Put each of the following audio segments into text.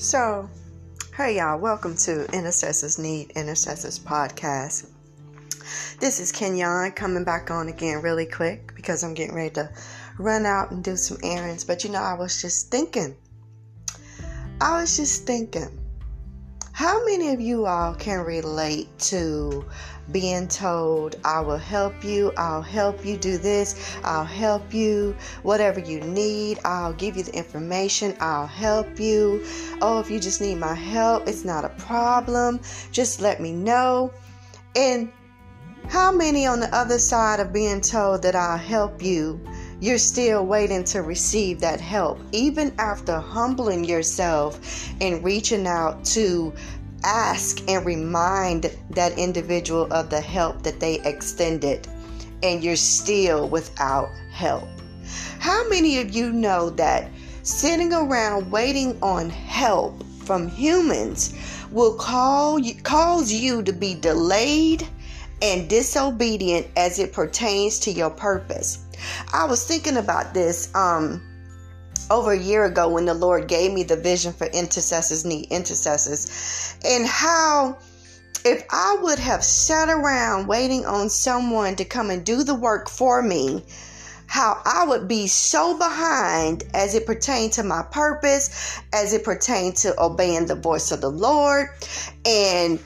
So, hey y'all, welcome to Intercessors Need Intercessors podcast. This is Kenyon coming back on again really quick because I'm getting ready to run out and do some errands. But you know, I was just thinking, I was just thinking, how many of you all can relate to being told, I will help you, I'll help you do this, I'll help you, whatever you need, I'll give you the information, I'll help you. Oh, if you just need my help, it's not a problem, just let me know. And how many on the other side of being told that I'll help you? You're still waiting to receive that help, even after humbling yourself and reaching out to ask and remind that individual of the help that they extended, and you're still without help. How many of you know that sitting around waiting on help from humans will call cause you to be delayed and disobedient as it pertains to your purpose? I was thinking about this um, over a year ago when the Lord gave me the vision for intercessors need intercessors and how if I would have sat around waiting on someone to come and do the work for me, how I would be so behind as it pertained to my purpose, as it pertained to obeying the voice of the Lord, and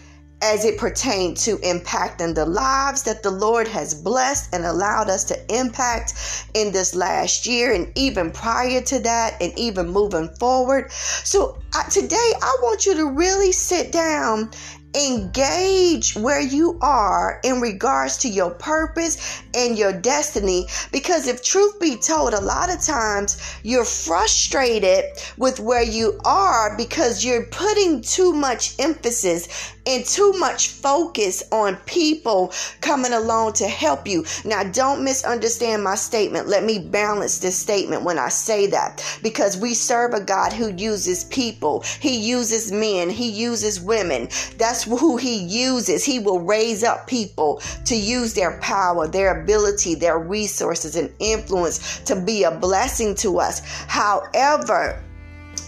as it pertained to impacting the lives that the Lord has blessed and allowed us to impact in this last year and even prior to that and even moving forward. So uh, today I want you to really sit down engage where you are in regards to your purpose and your destiny because if truth be told a lot of times you're frustrated with where you are because you're putting too much emphasis and too much focus on people coming along to help you. Now, don't misunderstand my statement. Let me balance this statement when I say that because we serve a God who uses people, He uses men, He uses women. That's who He uses. He will raise up people to use their power, their ability, their resources, and influence to be a blessing to us. However,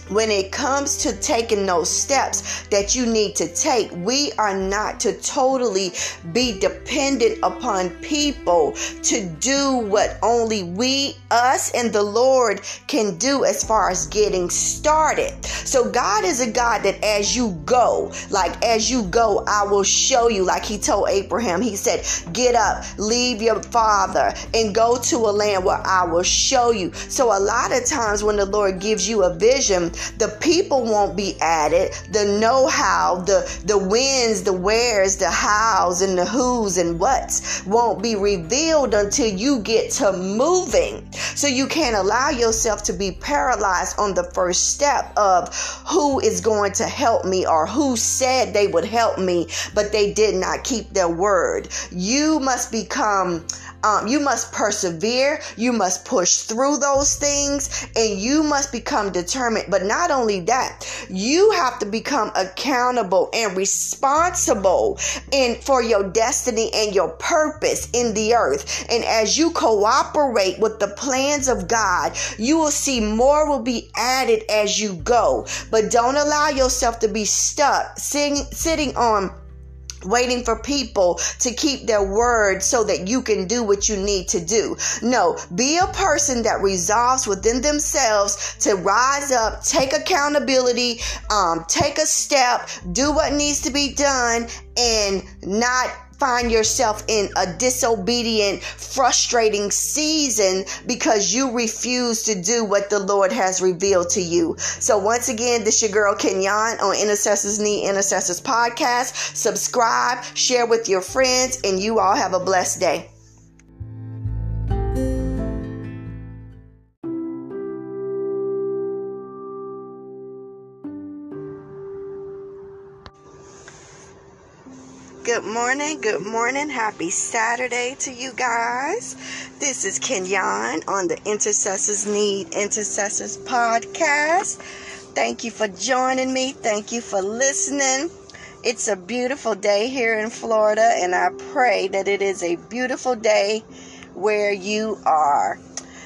when it comes to taking those steps that you need to take, we are not to totally be dependent upon people to do what only we, us, and the Lord can do as far as getting started. So, God is a God that as you go, like as you go, I will show you, like He told Abraham, He said, Get up, leave your father, and go to a land where I will show you. So, a lot of times when the Lord gives you a vision, the people won't be added. The know-how, the the wins, the wheres, the hows, and the who's and what's won't be revealed until you get to moving. So you can't allow yourself to be paralyzed on the first step of who is going to help me or who said they would help me, but they did not keep their word. You must become um, you must persevere. You must push through those things and you must become determined. But not only that, you have to become accountable and responsible in for your destiny and your purpose in the earth. And as you cooperate with the plans of God, you will see more will be added as you go. But don't allow yourself to be stuck sitting, sitting on waiting for people to keep their word so that you can do what you need to do. No, be a person that resolves within themselves to rise up, take accountability, um, take a step, do what needs to be done, and not find yourself in a disobedient, frustrating season because you refuse to do what the Lord has revealed to you. So once again, this your girl Kenyon on Intercessors Need Intercessors podcast. Subscribe, share with your friends, and you all have a blessed day. Good morning, good morning. Happy Saturday to you guys. This is Kenyon on the Intercessors Need Intercessors podcast. Thank you for joining me. Thank you for listening. It's a beautiful day here in Florida, and I pray that it is a beautiful day where you are.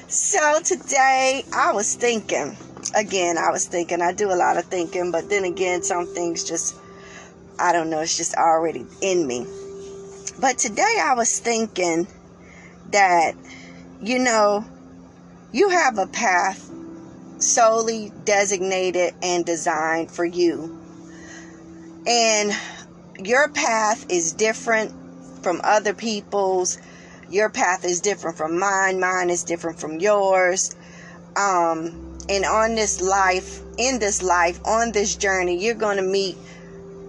So, today I was thinking, again, I was thinking, I do a lot of thinking, but then again, some things just, I don't know, it's just already in me. But today I was thinking that, you know, you have a path solely designated and designed for you. And your path is different from other people's. Your path is different from mine. Mine is different from yours. Um, and on this life, in this life, on this journey, you're going to meet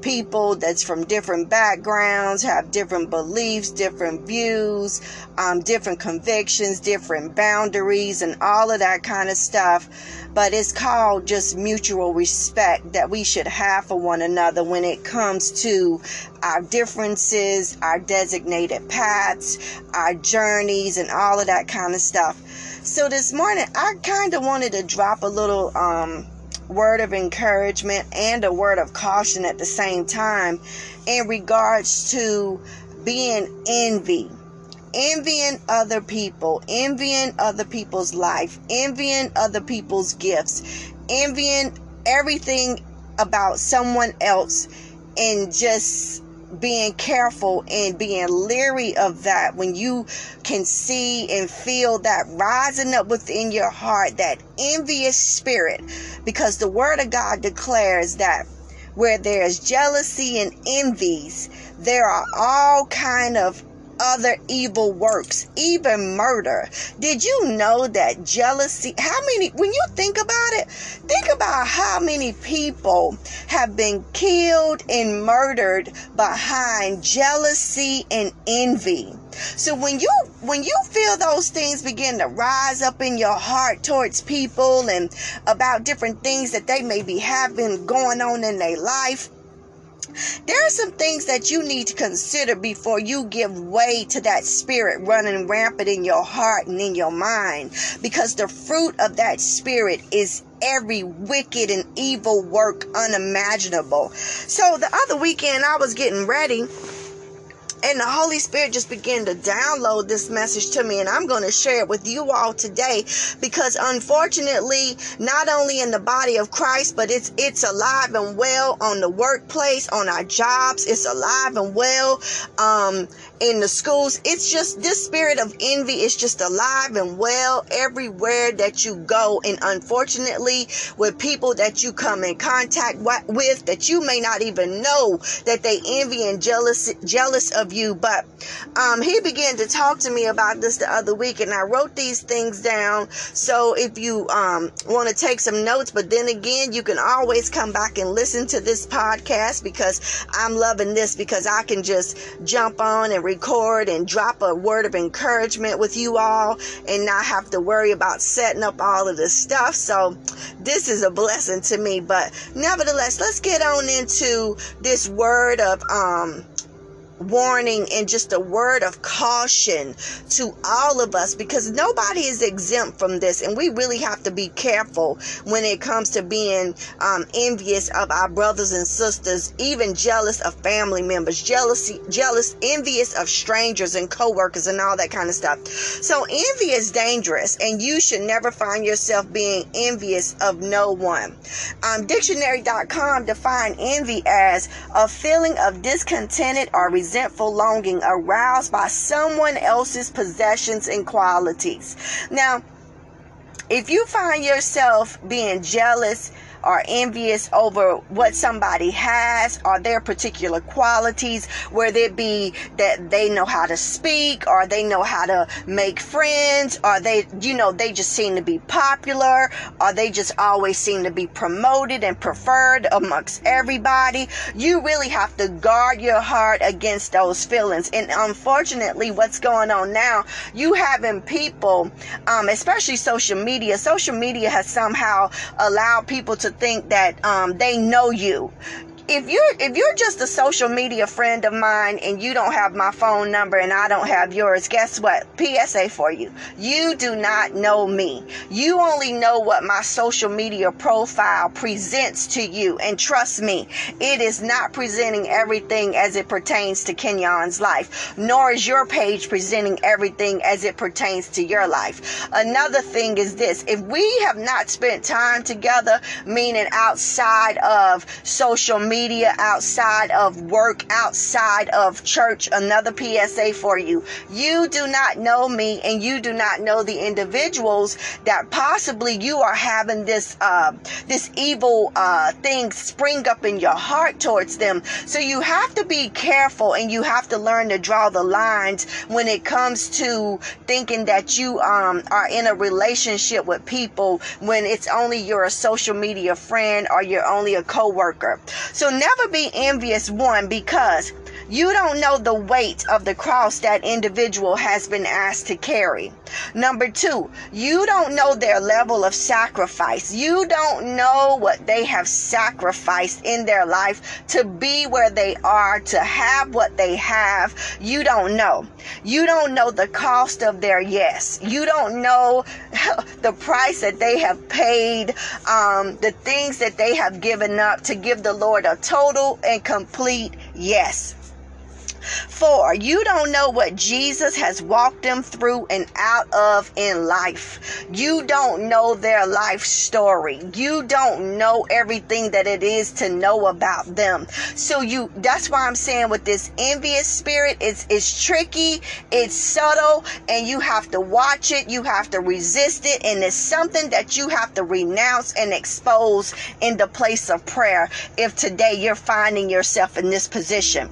people that's from different backgrounds, have different beliefs, different views, um, different convictions, different boundaries, and all of that kind of stuff. But it's called just mutual respect that we should have for one another when it comes to our differences, our designated paths, our journeys, and all of that kind of stuff. So this morning, I kind of wanted to drop a little um, word of encouragement and a word of caution at the same time in regards to being envy envying other people, envying other people's life, envying other people's gifts, envying everything about someone else, and just being careful and being leery of that. When you can see and feel that rising up within your heart, that envious spirit, because the word of God declares that where there's jealousy and envies, there are all kind of other evil works, even murder. Did you know that jealousy? How many, when you think about it, think about how many people have been killed and murdered behind jealousy and envy. So when you when you feel those things begin to rise up in your heart towards people and about different things that they may be having going on in their life, there are some things that you need to consider before you give way to that spirit running rampant in your heart and in your mind because the fruit of that spirit is every wicked and evil work unimaginable. So the other weekend I was getting ready and the Holy Spirit just began to download this message to me, and I'm going to share it with you all today. Because unfortunately, not only in the body of Christ, but it's it's alive and well on the workplace, on our jobs, it's alive and well um, in the schools. It's just this spirit of envy is just alive and well everywhere that you go, and unfortunately, with people that you come in contact with that you may not even know that they envy and jealous jealous of you. But um, he began to talk to me about this the other week, and I wrote these things down. So if you um, want to take some notes, but then again, you can always come back and listen to this podcast because I'm loving this because I can just jump on and record and drop a word of encouragement with you all and not have to worry about setting up all of this stuff. So this is a blessing to me. But nevertheless, let's get on into this word of um warning and just a word of caution to all of us because nobody is exempt from this. And we really have to be careful when it comes to being um, envious of our brothers and sisters even jealous of family members jealousy jealous envious of strangers and co-workers and all that kind of stuff. So envy is dangerous and you should never find yourself being envious of no one. Um, dictionary.com define envy as a feeling of discontented or resentment resentful longing aroused by someone else's possessions and qualities. Now, if you find yourself being jealous are envious over what somebody has or their particular qualities, whether it be that they know how to speak or they know how to make friends or they, you know, they just seem to be popular or they just always seem to be promoted and preferred amongst everybody. You really have to guard your heart against those feelings. And unfortunately, what's going on now, you having people, um, especially social media, social media has somehow allowed people to think that um, they know you if you're if you're just a social media friend of mine and you don't have my phone number and I don't have yours, guess what? PSA for you. You do not know me. You only know what my social media profile presents to you. And trust me, it is not presenting everything as it pertains to Kenyon's life, nor is your page presenting everything as it pertains to your life. Another thing is this if we have not spent time together, meaning outside of social media, media, outside of work, outside of church. Another PSA for you. You do not know me and you do not know the individuals that possibly you are having this, uh, this evil, uh, thing spring up in your heart towards them. So you have to be careful and you have to learn to draw the lines when it comes to thinking that you, um, are in a relationship with people when it's only you're a social media friend or you're only a coworker. So so never be envious, one, because you don't know the weight of the cross that individual has been asked to carry. Number two, you don't know their level of sacrifice. You don't know what they have sacrificed in their life to be where they are, to have what they have. You don't know. You don't know the cost of their yes. You don't know the price that they have paid, um, the things that they have given up to give the Lord a total and complete yes. For you don't know what Jesus has walked them through and out of in life. You don't know their life story. You don't know everything that it is to know about them. So you that's why I'm saying with this envious spirit, it's it's tricky, it's subtle, and you have to watch it, you have to resist it, and it's something that you have to renounce and expose in the place of prayer if today you're finding yourself in this position.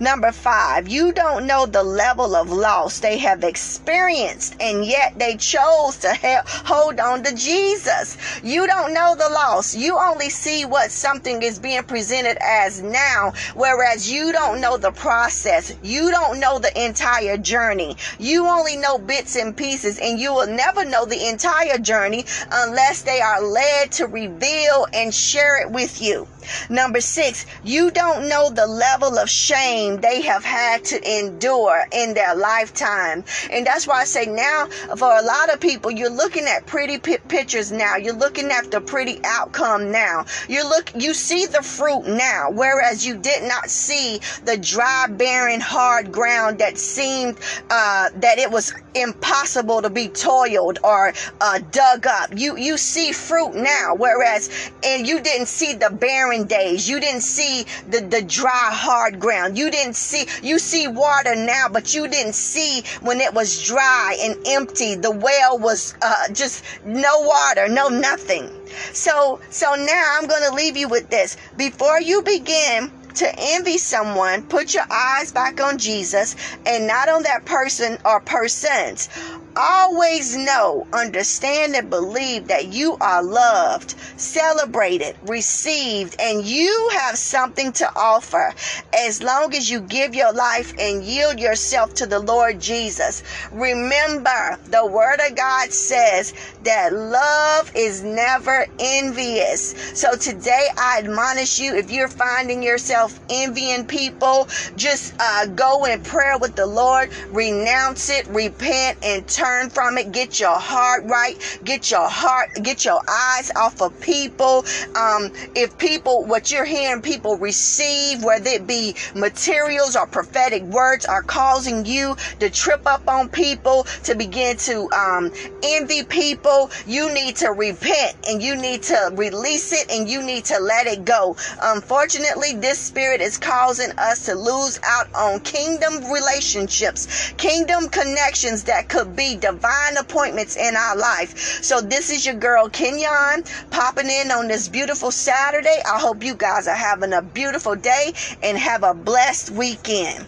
Number five, you don't know the level of loss they have experienced, and yet they chose to hold on to Jesus. You don't know the loss. You only see what something is being presented as now, whereas you don't know the process. You don't know the entire journey. You only know bits and pieces, and you will never know the entire journey unless they are led to reveal and share it with you. Number six, you don't know the level of shame they have had to endure in their lifetime. And that's why I say now, for a lot of people, you're looking at pretty p- pictures now. You're looking at the pretty outcome now. You look, you see the fruit now, whereas you did not see the dry, barren, hard ground that seemed uh, that it was impossible to be toiled or uh, dug up. You you see fruit now, whereas and you didn't see the barren barren days. You didn't see the, the dry, hard ground. You didn't see, you see water now, but you didn't see when it was dry and empty. The well was uh, just no water, no nothing. So, so now I'm going to leave you with this. Before you begin to envy someone, put your eyes back on Jesus and not on that person or persons. Always know, understand, and believe that you are loved, celebrated, received, and you have something to offer as long as you give your life and yield yourself to the Lord Jesus. Remember, the Word of God says that love is never envious. So today I admonish you if you're finding yourself envying people, just uh, go in prayer with the Lord, renounce it, repent, and turn turn from it. Get your heart right. Get your heart, get your eyes off of people. Um, if people, what you're hearing people receive, whether it be materials or prophetic words, are causing you to trip up on people, to begin to um, envy people, you need to repent and you need to release it and you need to let it go. Unfortunately, this spirit is causing us to lose out on kingdom relationships, kingdom connections that could be divine appointments in our life. So this is your girl Kenyon popping in on this beautiful Saturday. I hope you guys are having a beautiful day and have a blessed weekend.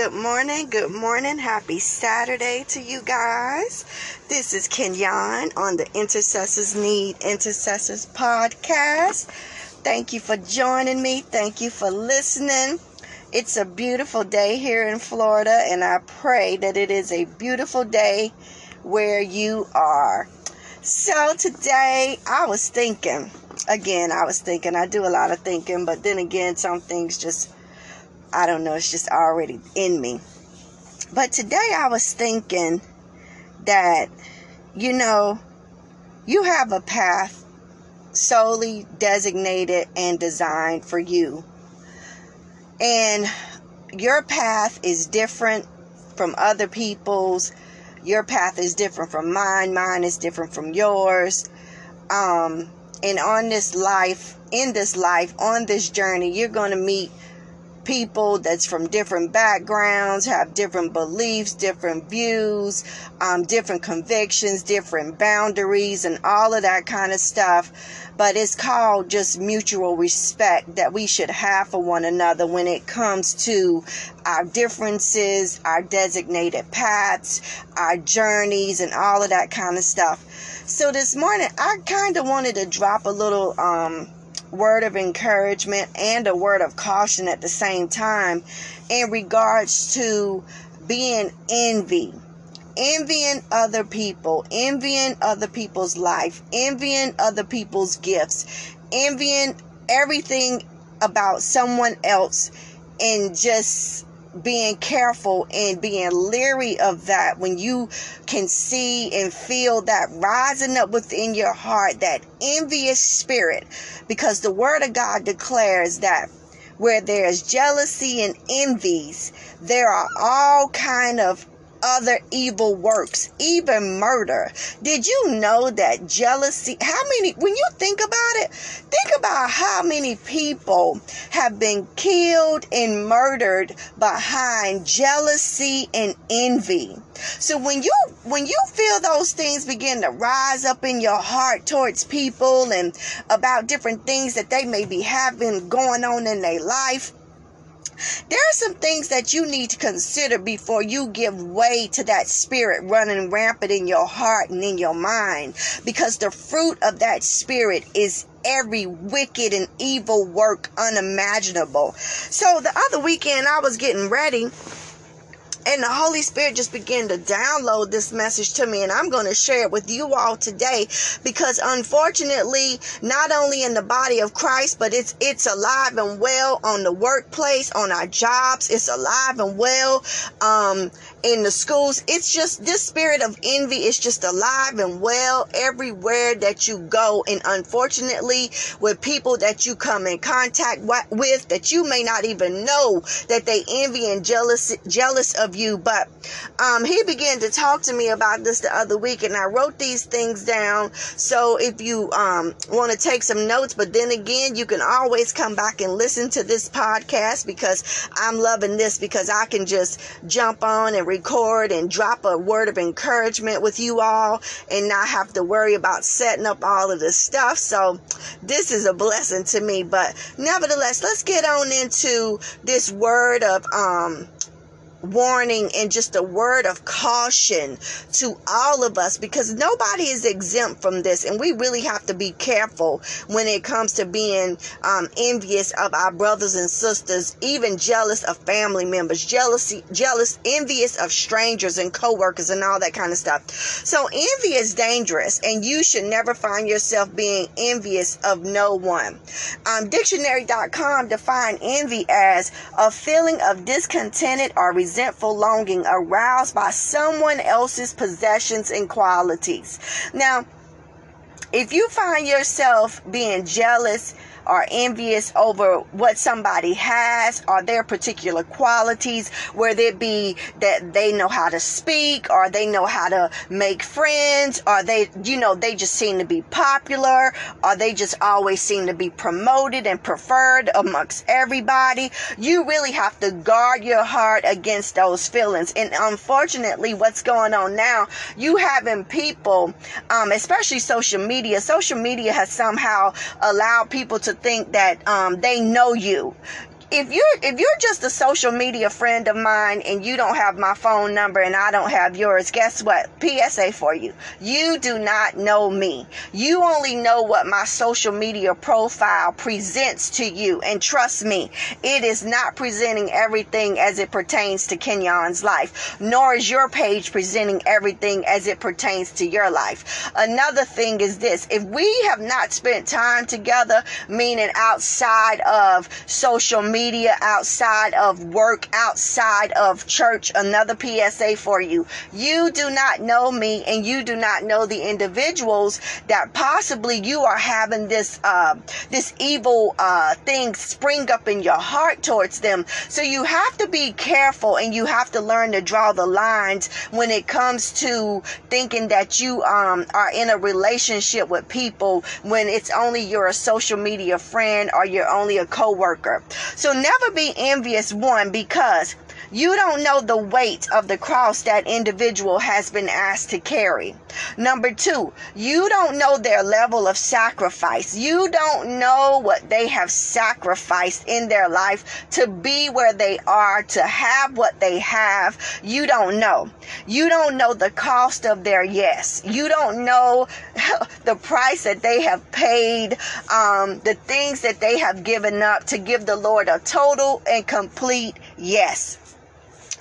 Good morning, good morning. Happy Saturday to you guys. This is Kenyon on the Intercessors Need Intercessors podcast. Thank you for joining me. Thank you for listening. It's a beautiful day here in Florida, and I pray that it is a beautiful day where you are. So, today I was thinking, again, I was thinking, I do a lot of thinking, but then again, some things just, I don't know, it's just already in me. But today I was thinking that, you know, you have a path solely designated and designed for you and your path is different from other people's. Your path is different from mine. Mine is different from yours. Um, and on this life, in this life, on this journey, you're going to meet people that's from different backgrounds, have different beliefs, different views, um, different convictions, different boundaries, and all of that kind of stuff. But it's called just mutual respect that we should have for one another when it comes to our differences, our designated paths, our journeys, and all of that kind of stuff. So this morning, I kind of wanted to drop a little um, word of encouragement and a word of caution at the same time in regards to being envy envying other people, envying other people's life, envying other people's gifts, envying everything about someone else, and just being careful and being leery of that. When you can see and feel that rising up within your heart, that envious spirit, because the word of God declares that where there's jealousy and envies, there are all kind of other evil works, even murder. Did you know that jealousy, how many, when you think about it, think about how many people have been killed and murdered behind jealousy and envy. So when you when you feel those things begin to rise up in your heart towards people and about different things that they may be having going on in their life, there are some things that you need to consider before you give way to that spirit running rampant in your heart and in your mind because the fruit of that spirit is every wicked and evil work unimaginable. So the other weekend I was getting ready and the Holy Spirit just began to download this message to me, and I'm going to share it with you all today. Because unfortunately, not only in the body of Christ, but it's it's alive and well on the workplace, on our jobs, it's alive and well um, in the schools. It's just this spirit of envy is just alive and well everywhere that you go, and unfortunately, with people that you come in contact with that you may not even know that they envy and jealous jealous of of you. But um, he began to talk to me about this the other week, and I wrote these things down. So if you um, want to take some notes, but then again, you can always come back and listen to this podcast because I'm loving this because I can just jump on and record and drop a word of encouragement with you all and not have to worry about setting up all of this stuff. So this is a blessing to me. But nevertheless, let's get on into this word of um warning and just a word of caution to all of us because nobody is exempt from this. And we really have to be careful when it comes to being um, envious of our brothers and sisters even jealous of family members jealousy jealous envious of strangers and co-workers and all that kind of stuff. So envy is dangerous and you should never find yourself being envious of no one. Um, dictionary.com define envy as a feeling of discontented or resentment resentful longing aroused by someone else's possessions and qualities. Now, if you find yourself being jealous, or envious over what somebody has or their particular qualities, whether it be that they know how to speak or they know how to make friends or they, you know, they just seem to be popular or they just always seem to be promoted and preferred amongst everybody. You really have to guard your heart against those feelings. And unfortunately, what's going on now, you having people, um, especially social media, social media has somehow allowed people to think that um, they know you if you're if you're just a social media friend of mine and you don't have my phone number and I don't have yours, guess what? PSA for you. You do not know me. You only know what my social media profile presents to you. And trust me, it is not presenting everything as it pertains to Kenyon's life, nor is your page presenting everything as it pertains to your life. Another thing is this if we have not spent time together, meaning outside of social media, outside of work, outside of church, another PSA for you. You do not know me and you do not know the individuals that possibly you are having this uh, this evil uh, thing spring up in your heart towards them. So you have to be careful and you have to learn to draw the lines when it comes to thinking that you um, are in a relationship with people when it's only you're a social media friend or you're only a coworker. So never be envious one because you don't know the weight of the cross that individual has been asked to carry. Number two, you don't know their level of sacrifice. You don't know what they have sacrificed in their life to be where they are, to have what they have. You don't know. You don't know the cost of their yes. You don't know the price that they have paid, um, the things that they have given up to give the Lord a total and complete yes.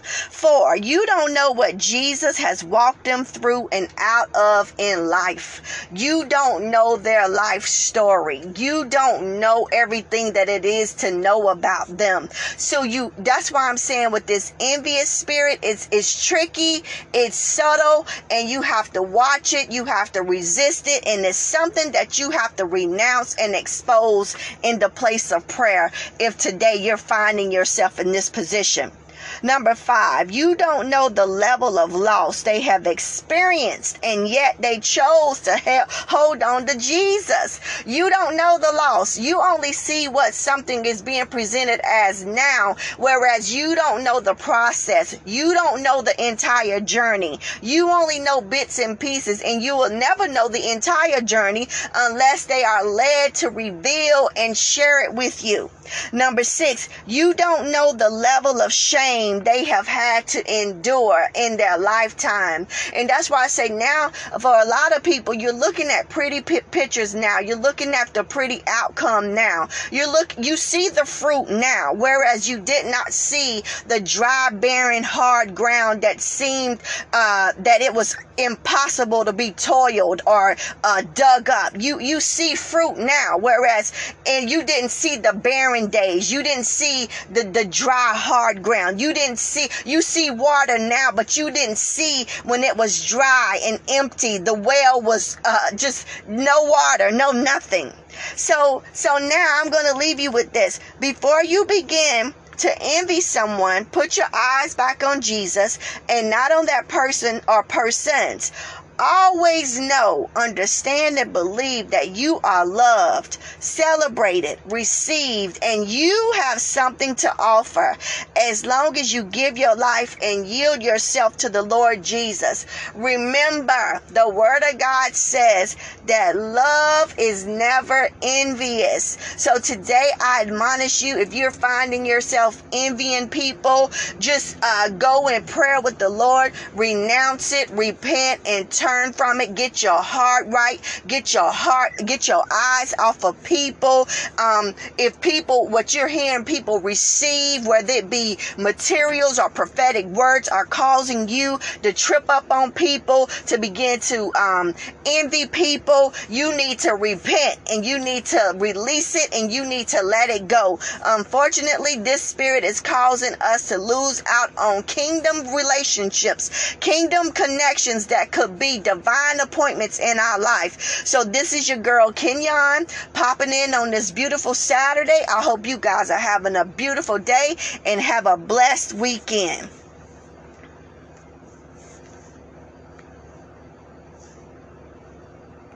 For you don't know what Jesus has walked them through and out of in life. You don't know their life story. You don't know everything that it is to know about them. So you that's why I'm saying with this envious spirit, it's it's tricky, it's subtle, and you have to watch it, you have to resist it, and it's something that you have to renounce and expose in the place of prayer if today you're finding yourself in this position. Number five, you don't know the level of loss they have experienced, and yet they chose to help, hold on to Jesus. You don't know the loss. You only see what something is being presented as now, whereas you don't know the process. You don't know the entire journey. You only know bits and pieces, and you will never know the entire journey unless they are led to reveal and share it with you. Number six, you don't know the level of shame they have had to endure in their lifetime. And that's why I say now, for a lot of people, you're looking at pretty p- pictures now. You're looking at the pretty outcome now. You look, you see the fruit now, whereas you did not see the dry, barren, hard ground that seemed uh, that it was impossible to be toiled or uh, dug up. You you see fruit now, whereas and you didn't see the barren days. You didn't see the the dry hard ground. You didn't see you see water now, but you didn't see when it was dry and empty. The well was uh, just no water, no nothing. So so now I'm going to leave you with this. Before you begin to envy someone, put your eyes back on Jesus and not on that person or persons. Always know, understand, and believe that you are loved, celebrated, received, and you have something to offer as long as you give your life and yield yourself to the Lord Jesus. Remember, the Word of God says that love is never envious. So today I admonish you if you're finding yourself envying people, just uh, go in prayer with the Lord, renounce it, repent, and turn turn from it. Get your heart right. Get your heart, get your eyes off of people. Um, if people, what you're hearing people receive, whether it be materials or prophetic words, are causing you to trip up on people, to begin to um, envy people, you need to repent and you need to release it and you need to let it go. Unfortunately, this spirit is causing us to lose out on kingdom relationships, kingdom connections that could be divine appointments in our life. So this is your girl Kenyon popping in on this beautiful Saturday. I hope you guys are having a beautiful day and have a blessed weekend.